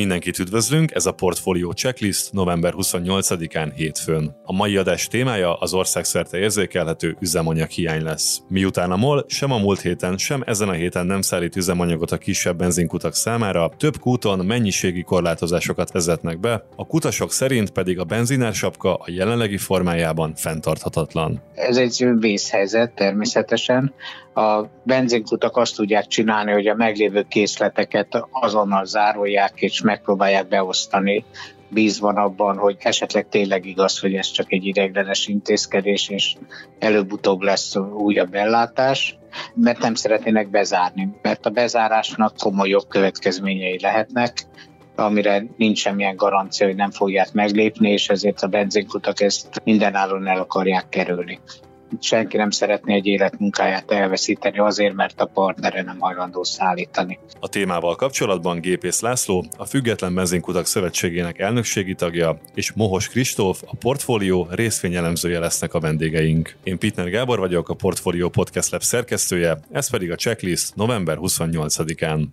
Mindenkit üdvözlünk, ez a Portfolio Checklist november 28-án hétfőn. A mai adás témája az országszerte érzékelhető üzemanyag hiány lesz. Miután a MOL sem a múlt héten, sem ezen a héten nem szállít üzemanyagot a kisebb benzinkutak számára, több kúton mennyiségi korlátozásokat vezetnek be, a kutasok szerint pedig a benzinársapka a jelenlegi formájában fenntarthatatlan. Ez egy vészhelyzet természetesen. A benzinkutak azt tudják csinálni, hogy a meglévő készleteket azonnal zárolják és megpróbálják beosztani. Bízvan abban, hogy esetleg tényleg igaz, hogy ez csak egy ideiglenes intézkedés, és előbb-utóbb lesz újabb ellátás, mert nem szeretnének bezárni, mert a bezárásnak komoly jogkövetkezményei lehetnek, amire nincs semmilyen garancia, hogy nem fogják meglépni, és ezért a benzinkutak ezt mindenáron el akarják kerülni senki nem szeretné egy életmunkáját elveszíteni azért, mert a partnere nem hajlandó szállítani. A témával kapcsolatban Gépész László, a Független Benzinkutak Szövetségének elnökségi tagja, és Mohos Kristóf, a portfólió részvényelemzője lesznek a vendégeink. Én Pitner Gábor vagyok, a Portfólió Podcast Lab szerkesztője, ez pedig a checklist november 28-án.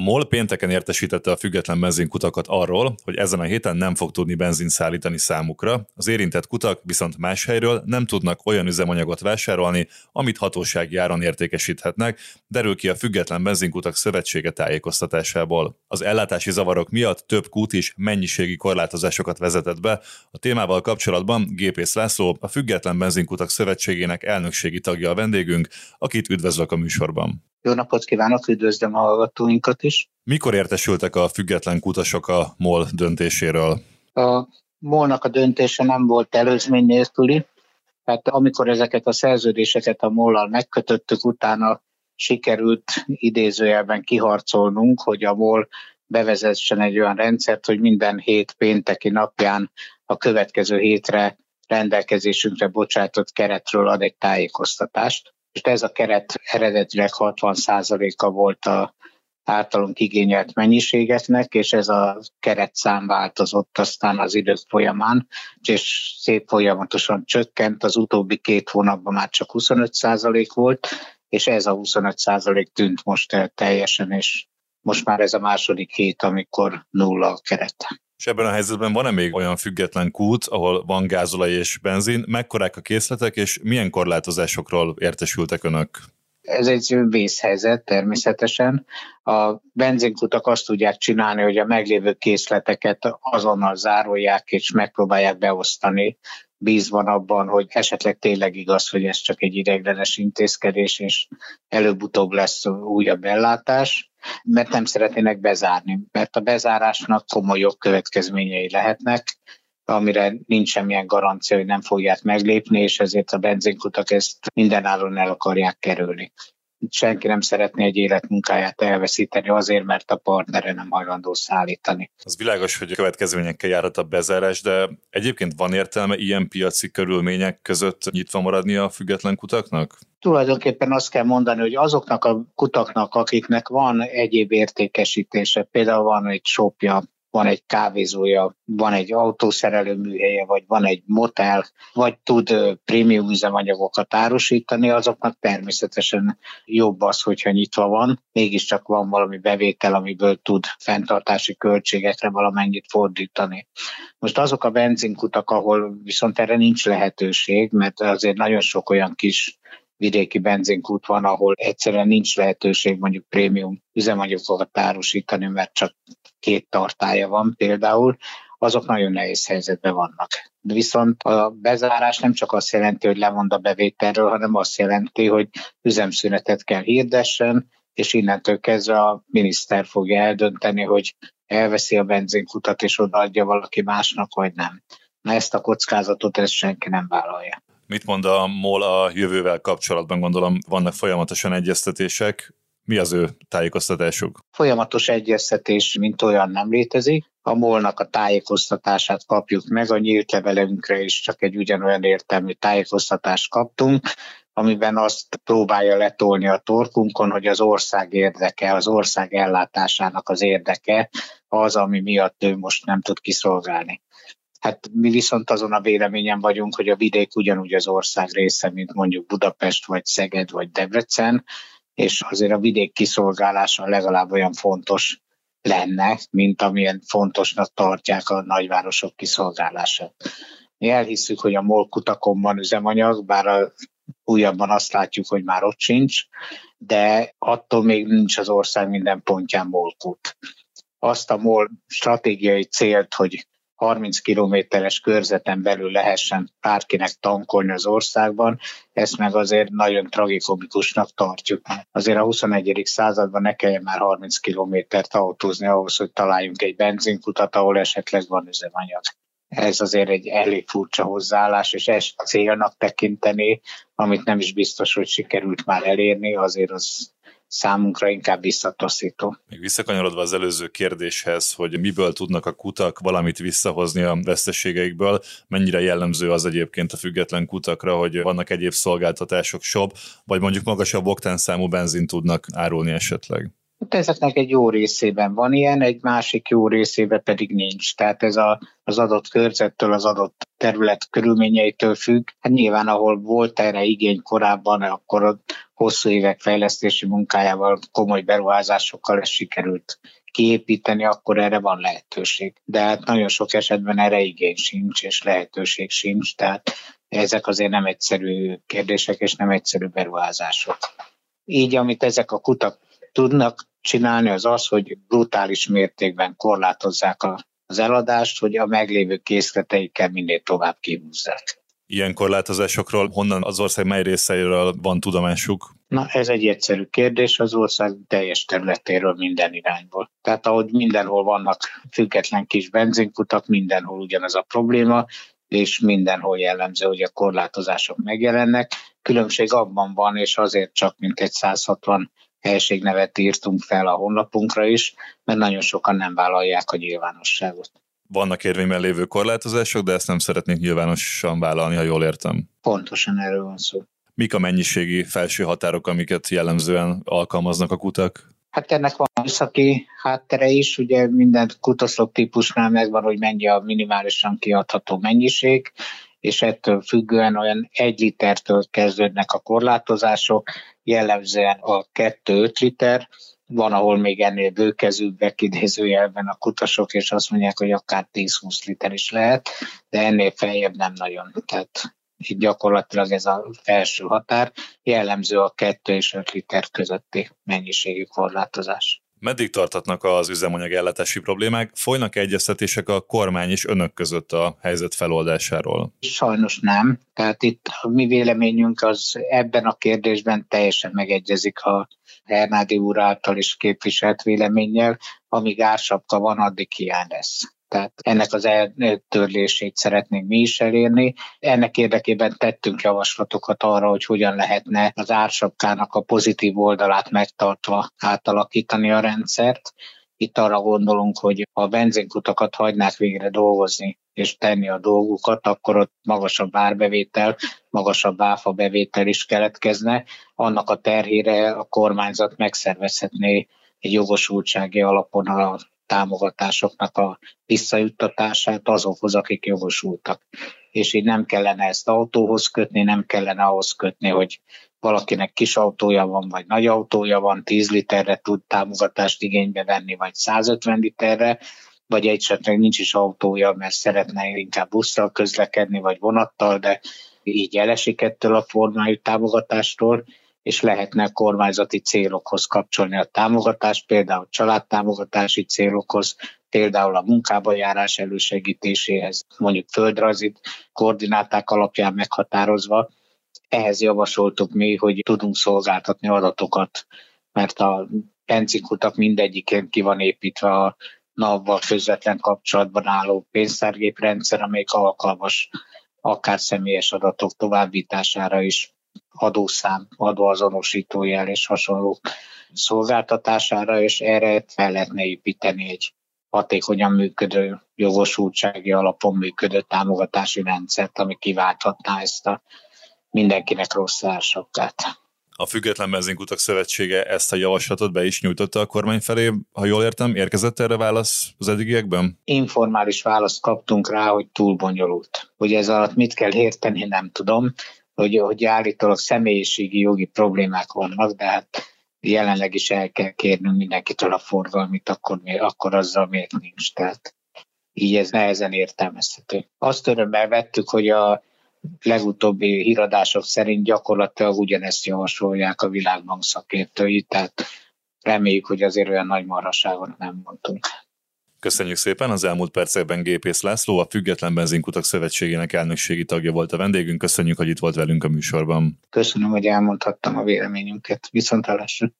A MOL pénteken értesítette a független benzinkutakat arról, hogy ezen a héten nem fog tudni benzin szállítani számukra, az érintett kutak viszont más helyről nem tudnak olyan üzemanyagot vásárolni, amit hatósági áron értékesíthetnek, derül ki a Független Benzinkutak Szövetsége tájékoztatásából. Az ellátási zavarok miatt több kút is mennyiségi korlátozásokat vezetett be. A témával kapcsolatban Gépész László, a Független Benzinkutak Szövetségének elnökségi tagja a vendégünk, akit üdvözlök a műsorban. Jó napot kívánok, üdvözlöm a hallgatóinkat is. Mikor értesültek a független kutasok a MOL döntéséről? A MOL-nak a döntése nem volt előzmény nélküli, tehát amikor ezeket a szerződéseket a MOL-lal megkötöttük, utána sikerült idézőjelben kiharcolnunk, hogy a MOL bevezessen egy olyan rendszert, hogy minden hét pénteki napján a következő hétre rendelkezésünkre bocsátott keretről ad egy tájékoztatást és ez a keret eredetileg 60%-a volt a általunk igényelt mennyiségeknek, és ez a keretszám változott aztán az idők folyamán, és szép folyamatosan csökkent, az utóbbi két hónapban már csak 25% volt, és ez a 25% tűnt most el teljesen, és most már ez a második hét, amikor nulla a keret. És ebben a helyzetben van-e még olyan független kút, ahol van gázolaj és benzin? Mekkorák a készletek, és milyen korlátozásokról értesültek önök? Ez egy vészhelyzet természetesen. A benzinkutak azt tudják csinálni, hogy a meglévő készleteket azonnal zárolják és megpróbálják beosztani bízvan abban, hogy esetleg tényleg igaz, hogy ez csak egy ideiglenes intézkedés, és előbb-utóbb lesz újabb ellátás, mert nem szeretnének bezárni, mert a bezárásnak komoly jogkövetkezményei lehetnek, amire nincs semmilyen garancia, hogy nem fogják meglépni, és ezért a benzinkutak ezt mindenáron el akarják kerülni senki nem szeretné egy életmunkáját elveszíteni azért, mert a partnere nem hajlandó szállítani. Az világos, hogy a következményekkel járhat a bezárás, de egyébként van értelme ilyen piaci körülmények között nyitva maradni a független kutaknak? Tulajdonképpen azt kell mondani, hogy azoknak a kutaknak, akiknek van egyéb értékesítése, például van egy shopja, van egy kávézója, van egy autószerelő műhelye, vagy van egy motel, vagy tud prémium üzemanyagokat árusítani, azoknak természetesen jobb az, hogyha nyitva van, mégiscsak van valami bevétel, amiből tud fenntartási költségekre valamennyit fordítani. Most azok a benzinkutak, ahol viszont erre nincs lehetőség, mert azért nagyon sok olyan kis vidéki benzinkút van, ahol egyszerűen nincs lehetőség mondjuk prémium üzemanyagokat árusítani, mert csak két tartája van például, azok nagyon nehéz helyzetben vannak. De viszont a bezárás nem csak azt jelenti, hogy lemond a bevételről, hanem azt jelenti, hogy üzemszünetet kell hirdessen, és innentől kezdve a miniszter fogja eldönteni, hogy elveszi a benzinkutat és odaadja valaki másnak, vagy nem. Na ezt a kockázatot ezt senki nem vállalja. Mit mond a MOL a jövővel kapcsolatban? Gondolom vannak folyamatosan egyeztetések. Mi az ő tájékoztatásuk? Folyamatos egyeztetés, mint olyan nem létezik. A molnak a tájékoztatását kapjuk meg, a nyílt levelünkre is csak egy ugyanolyan értelmű tájékoztatást kaptunk, amiben azt próbálja letolni a torkunkon, hogy az ország érdeke, az ország ellátásának az érdeke az, ami miatt ő most nem tud kiszolgálni Hát mi viszont azon a véleményen vagyunk, hogy a vidék ugyanúgy az ország része, mint mondjuk Budapest, vagy Szeged, vagy Debrecen, és azért a vidék kiszolgálása legalább olyan fontos lenne, mint amilyen fontosnak tartják a nagyvárosok kiszolgálását. Mi elhisszük, hogy a MOL kutakon van üzemanyag, bár a újabban azt látjuk, hogy már ott sincs, de attól még nincs az ország minden pontján molkút. Azt a MOL stratégiai célt, hogy 30 kilométeres körzeten belül lehessen bárkinek tankolni az országban, ezt meg azért nagyon tragikomikusnak tartjuk. Azért a 21. században ne kelljen már 30 kilométert autózni ahhoz, hogy találjunk egy benzinkutat, ahol esetleg van üzemanyag. Ez azért egy elég furcsa hozzáállás, és ezt célnak tekinteni, amit nem is biztos, hogy sikerült már elérni, azért az számunkra inkább visszataszító. Még visszakanyarodva az előző kérdéshez, hogy miből tudnak a kutak valamit visszahozni a veszteségeikből, mennyire jellemző az egyébként a független kutakra, hogy vannak egyéb szolgáltatások shop, vagy mondjuk magasabb oktánszámú benzin tudnak árulni esetleg? Hát ezeknek egy jó részében van ilyen, egy másik jó részében pedig nincs. Tehát ez a, az adott körzettől, az adott terület körülményeitől függ. Hát nyilván, ahol volt erre igény korábban, akkor a hosszú évek fejlesztési munkájával, komoly beruházásokkal ezt sikerült kiépíteni, akkor erre van lehetőség. De hát nagyon sok esetben erre igény sincs, és lehetőség sincs, tehát ezek azért nem egyszerű kérdések, és nem egyszerű beruházások. Így, amit ezek a kutak tudnak csinálni, az az, hogy brutális mértékben korlátozzák a, az eladást, hogy a meglévő készleteikkel minél tovább kihúzzák. Ilyen korlátozásokról honnan az ország mely részeiről van tudomásuk? Na, ez egy egyszerű kérdés, az ország teljes területéről minden irányból. Tehát ahogy mindenhol vannak független kis benzinkutak, mindenhol ugyanaz a probléma, és mindenhol jellemző, hogy a korlátozások megjelennek. Különbség abban van, és azért csak mint egy 160 helységnevet írtunk fel a honlapunkra is, mert nagyon sokan nem vállalják a nyilvánosságot. Vannak érvényben lévő korlátozások, de ezt nem szeretnék nyilvánosan vállalni, ha jól értem. Pontosan erről van szó. Mik a mennyiségi felső határok, amiket jellemzően alkalmaznak a kutak? Hát ennek van műszaki háttere is, ugye minden kutaszlop típusnál megvan, hogy mennyi a minimálisan kiadható mennyiség, és ettől függően olyan egy litertől kezdődnek a korlátozások, jellemzően a 2-5 liter, van, ahol még ennél bőkezűbbek idézőjelben a kutasok, és azt mondják, hogy akár 10-20 liter is lehet, de ennél feljebb nem nagyon. Tehát így gyakorlatilag ez a felső határ, jellemző a 2 és 5 liter közötti mennyiségű korlátozás. Meddig tartatnak az üzemanyag ellátási problémák? Folynak egyeztetések a kormány és önök között a helyzet feloldásáról? Sajnos nem. Tehát itt a mi véleményünk az ebben a kérdésben teljesen megegyezik a Hernádi úr által is képviselt véleménnyel. Amíg ársapka van, addig hiány lesz. Tehát ennek az eltörlését szeretnénk mi is elérni. Ennek érdekében tettünk javaslatokat arra, hogy hogyan lehetne az ársapkának a pozitív oldalát megtartva átalakítani a rendszert. Itt arra gondolunk, hogy ha a benzinkutakat hagynák végre dolgozni és tenni a dolgukat, akkor ott magasabb árbevétel, magasabb áfa bevétel is keletkezne. Annak a terhére a kormányzat megszervezhetné egy jogosultsági alapon a támogatásoknak a visszajuttatását azokhoz, akik jogosultak. És így nem kellene ezt autóhoz kötni, nem kellene ahhoz kötni, hogy valakinek kis autója van, vagy nagy autója van, 10 literre tud támogatást igénybe venni, vagy 150 literre, vagy esetleg nincs is autója, mert szeretne inkább busszal közlekedni, vagy vonattal, de így elesik ettől a formájú támogatástól, és lehetne kormányzati célokhoz kapcsolni a támogatást, például családtámogatási célokhoz, például a munkába járás elősegítéséhez, mondjuk földrajzi koordináták alapján meghatározva. Ehhez javasoltuk mi, hogy tudunk szolgáltatni adatokat, mert a benzinkutak mindegyikén ki van építve a nav közvetlen kapcsolatban álló pénztárgéprendszer, amelyik alkalmas akár személyes adatok továbbítására is adószám, adóazonosítójel és hasonló szolgáltatására, és erre fel lehetne építeni egy hatékonyan működő, jogosultsági alapon működő támogatási rendszert, ami kiválthatná ezt a mindenkinek rossz ársapkát. A Független Benzinkutak Szövetsége ezt a javaslatot be is nyújtotta a kormány felé, ha jól értem, érkezett erre válasz az eddigiekben? Informális választ kaptunk rá, hogy túl bonyolult. Hogy ez alatt mit kell érteni, nem tudom, hogy, hogy állítólag személyiségi jogi problémák vannak, de hát jelenleg is el kell kérnünk mindenkitől a forgalmit, akkor, akkor azzal miért nincs. Tehát így ez nehezen értelmezhető. Azt örömmel vettük, hogy a legutóbbi híradások szerint gyakorlatilag ugyanezt javasolják a Világbank szakértői, tehát reméljük, hogy azért olyan nagy marhaságon nem mondtunk. Köszönjük szépen, az elmúlt percekben Gépész László, a Független Benzinkutak Szövetségének elnökségi tagja volt a vendégünk. Köszönjük, hogy itt volt velünk a műsorban. Köszönöm, hogy elmondhattam a véleményünket. Viszontlátásra!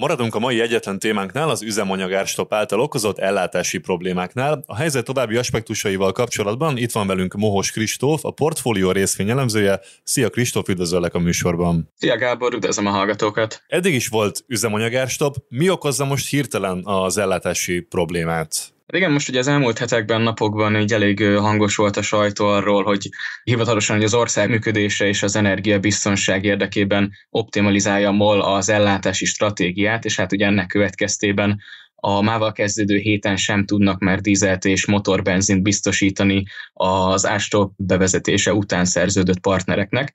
Maradunk a mai egyetlen témánknál, az üzemanyagárstop által okozott ellátási problémáknál. A helyzet további aspektusaival kapcsolatban itt van velünk Mohos Kristóf, a portfólió részvényelemzője. Szia Kristóf, üdvözöllek a műsorban. Szia Gábor, üdvözlöm a hallgatókat. Eddig is volt üzemanyagárstop. Mi okozza most hirtelen az ellátási problémát? Hát igen, most ugye az elmúlt hetekben, napokban egy elég hangos volt a sajtó arról, hogy hivatalosan hogy az ország működése és az energiabiztonság érdekében optimalizálja a MOL az ellátási stratégiát, és hát ugye ennek következtében a mával kezdődő héten sem tudnak már dízelt és motorbenzint biztosítani az ástop bevezetése után szerződött partnereknek.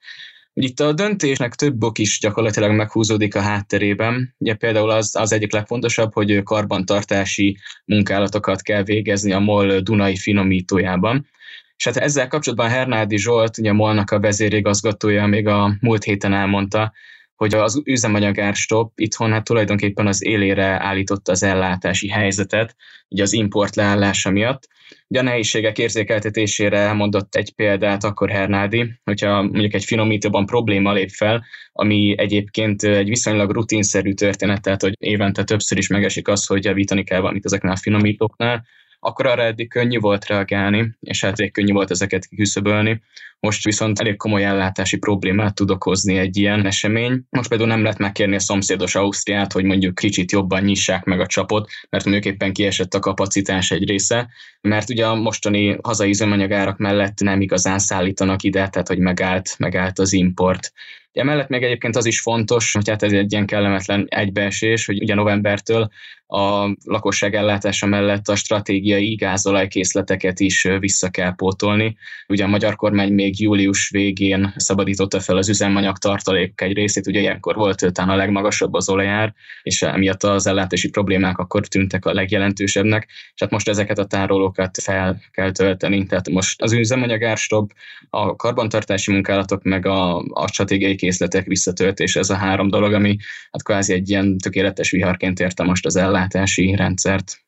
Itt a döntésnek több ok is gyakorlatilag meghúzódik a hátterében. Ugye például az, az egyik legfontosabb, hogy karbantartási munkálatokat kell végezni a MOL Dunai finomítójában. És hát ezzel kapcsolatban Hernádi Zsolt, ugye a MOL-nak a vezérigazgatója még a múlt héten elmondta, hogy az üzemanyagárstop itthon hát tulajdonképpen az élére állította az ellátási helyzetet, ugye az import leállása miatt. Ugye a nehézségek érzékeltetésére elmondott egy példát akkor Hernádi, hogyha mondjuk egy finomítóban probléma lép fel, ami egyébként egy viszonylag rutinszerű történet, tehát hogy évente többször is megesik az, hogy javítani kell valamit ezeknél a finomítóknál, akkor arra eddig könnyű volt reagálni, és hát könnyű volt ezeket kiküszöbölni. Most viszont elég komoly ellátási problémát tud okozni egy ilyen esemény. Most például nem lehet megkérni a szomszédos Ausztriát, hogy mondjuk kicsit jobban nyissák meg a csapot, mert mondjuk éppen kiesett a kapacitás egy része, mert ugye a mostani hazai üzemanyagárak mellett nem igazán szállítanak ide, tehát hogy megállt, megállt az import. Emellett még egyébként az is fontos, hogy hát ez egy ilyen kellemetlen egybeesés, hogy ugye novembertől a lakosság ellátása mellett a stratégiai gázolajkészleteket is vissza kell pótolni. Ugye a magyar kormány még július végén szabadította fel az üzemanyag tartalék egy részét, ugye ilyenkor volt talán a legmagasabb az olajár, és emiatt az ellátási problémák akkor tűntek a legjelentősebbnek, és hát most ezeket a tárolókat fel kell tölteni. Tehát most az üzemanyagárstop, a karbantartási munkálatok, meg a, a stratégiai készletek visszatöltés, ez a három dolog, ami hát kvázi egy ilyen tökéletes viharként érte most az ellátási rendszert.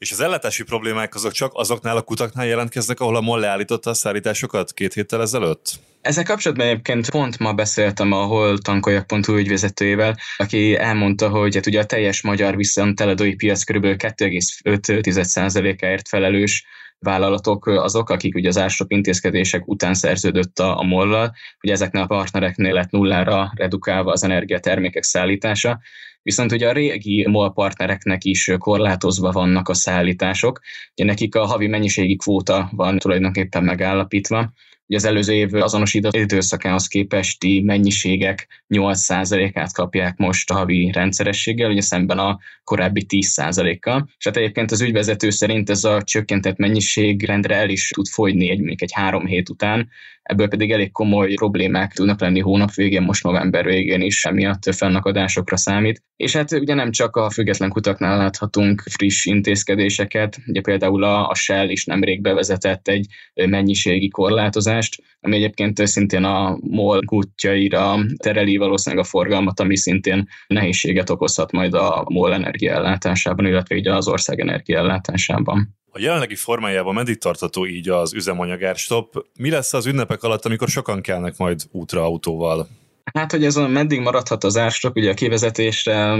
És az ellátási problémák azok csak azoknál a kutaknál jelentkeznek, ahol a MOL leállította a szállításokat két héttel ezelőtt? Ezzel kapcsolatban egyébként pont ma beszéltem a hol tankoljak.hu ügyvezetőjével, aki elmondta, hogy hát ugye a teljes magyar viszont teledói piac kb. 2,5%-áért felelős vállalatok azok, akik ugye az árstop intézkedések után szerződött a, a mollal, hogy ezeknél a partnereknél lett nullára redukálva az energiatermékek szállítása, viszont ugye a régi MOL partnereknek is korlátozva vannak a szállítások, ugye nekik a havi mennyiségi kvóta van tulajdonképpen megállapítva, hogy az előző év azonosított időszakához képesti mennyiségek 8%-át kapják most a havi rendszerességgel, ugye szemben a korábbi 10%-kal. És hát egyébként az ügyvezető szerint ez a csökkentett mennyiség rendre el is tud fogyni egy, egy három hét után, ebből pedig elég komoly problémák tudnak lenni hónap végén, most november végén is, emiatt fennakadásokra számít. És hát ugye nem csak a független kutaknál láthatunk friss intézkedéseket, ugye például a Shell is nemrég bevezetett egy mennyiségi korlátozást, ami egyébként szintén a MOL kutyaira tereli valószínűleg a forgalmat, ami szintén nehézséget okozhat majd a MOL energiaellátásában, illetve így az ország energiaellátásában. A jelenlegi formájában meddig tartható így az üzemanyagárstop? Mi lesz az ünnepek alatt, amikor sokan kelnek majd útra autóval? Hát, hogy ez a meddig maradhat az árstop, ugye a kivezetésre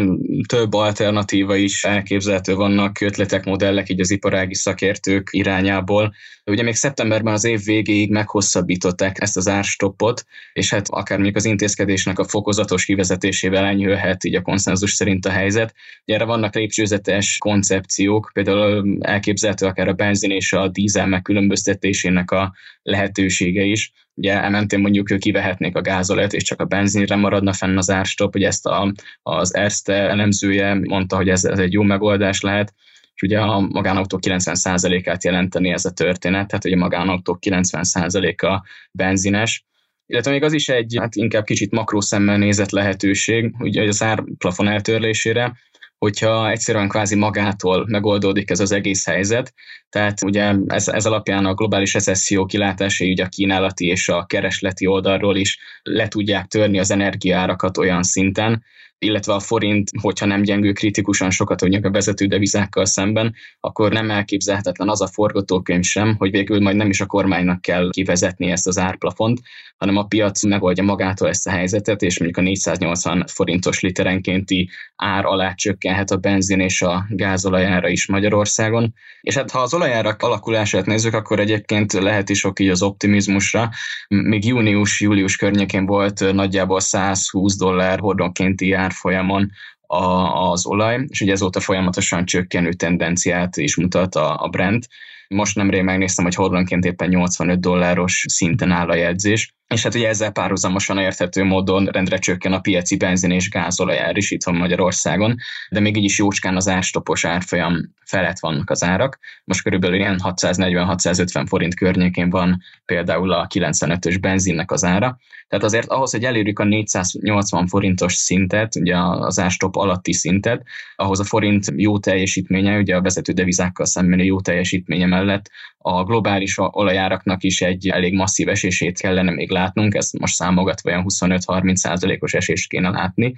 több alternatíva is elképzelhető vannak, ötletek, modellek így az iparági szakértők irányából. Ugye még szeptemberben az év végéig meghosszabbították ezt az árstoppot, és hát akár mondjuk az intézkedésnek a fokozatos kivezetésével enyhülhet így a konszenzus szerint a helyzet. Ugye erre vannak lépcsőzetes koncepciók, például elképzelhető akár a benzin és a dízel megkülönböztetésének a lehetősége is. Ugye ementén mondjuk kivehetnék a gázolajat, és csak a benzinre maradna fenn az árstop, hogy ezt a, az Erste elemzője mondta, hogy ez, ez egy jó megoldás lehet, és ugye a magánautók 90%-át jelenteni ez a történet, tehát ugye a magánautók 90%-a benzines, illetve még az is egy, hát inkább kicsit makrószemmel nézett lehetőség, ugye az árplafon eltörlésére, hogyha egyszerűen kvázi magától megoldódik ez az egész helyzet. Tehát ugye ez, ez alapján a globális recesszió kilátásai ugye a kínálati és a keresleti oldalról is le tudják törni az energiárakat olyan szinten, illetve a forint, hogyha nem gyengül kritikusan sokat mondjuk a vezető devizákkal szemben, akkor nem elképzelhetetlen az a forgatókönyv sem, hogy végül majd nem is a kormánynak kell kivezetni ezt az árplafont, hanem a piac megoldja magától ezt a helyzetet, és mondjuk a 480 forintos literenkénti ár alá csökkenhet a benzin és a gázolajára is Magyarországon. És hát ha az olajárak alakulását nézzük, akkor egyébként lehet is ok az optimizmusra. Még június-július környékén volt nagyjából 120 dollár hordonkénti ár árfolyamon a, az olaj, és ugye ezóta folyamatosan csökkenő tendenciát is mutat a, a Brent. Most nemrég megnéztem, hogy hordonként éppen 85 dolláros szinten áll a jegyzés, és hát ugye ezzel párhuzamosan érthető módon rendre csökken a piaci benzin és gázolajár is itthon Magyarországon, de még így is jócskán az árstopos árfolyam felett vannak az árak. Most körülbelül ilyen 640-650 forint környékén van például a 95-ös benzinnek az ára. Tehát azért ahhoz, hogy elérjük a 480 forintos szintet, ugye az árstop alatti szintet, ahhoz a forint jó teljesítménye, ugye a vezető devizákkal szemben jó teljesítménye mellett a globális olajáraknak is egy elég masszív esését kellene még látnunk, ezt most számogatva olyan 25-30 százalékos esést kéne látni.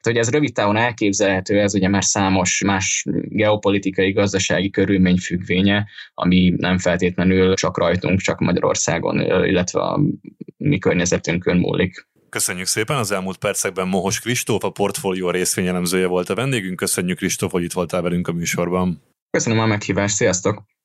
Tehát, hogy ez rövid távon elképzelhető, ez ugye már számos más geopolitikai, gazdasági körülmény függvénye, ami nem feltétlenül csak rajtunk, csak Magyarországon, illetve a mi környezetünkön múlik. Köszönjük szépen, az elmúlt percekben Mohos Kristóf, a portfólió részvényelemzője volt a vendégünk. Köszönjük Kristóf, hogy itt voltál velünk a műsorban. Köszönöm a meghívást, sziasztok!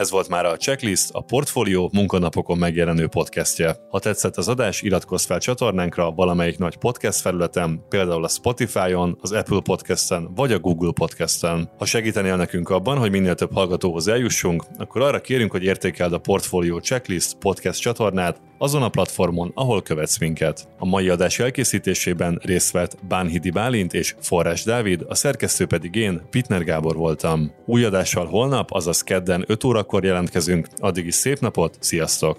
Ez volt már a Checklist, a Portfólió munkanapokon megjelenő podcastje. Ha tetszett az adás, iratkozz fel csatornánkra valamelyik nagy podcast felületen, például a Spotify-on, az Apple Podcast-en vagy a Google Podcast-en. Ha segítenél nekünk abban, hogy minél több hallgatóhoz eljussunk, akkor arra kérünk, hogy értékeld a Portfólió Checklist podcast csatornát azon a platformon, ahol követsz minket. A mai adás elkészítésében részt vett Bánhidi Bálint és Forrás Dávid, a szerkesztő pedig én, Pitner Gábor voltam. Új adással holnap, azaz kedden 5 óra akkor jelentkezünk. Addig is szép napot, sziasztok!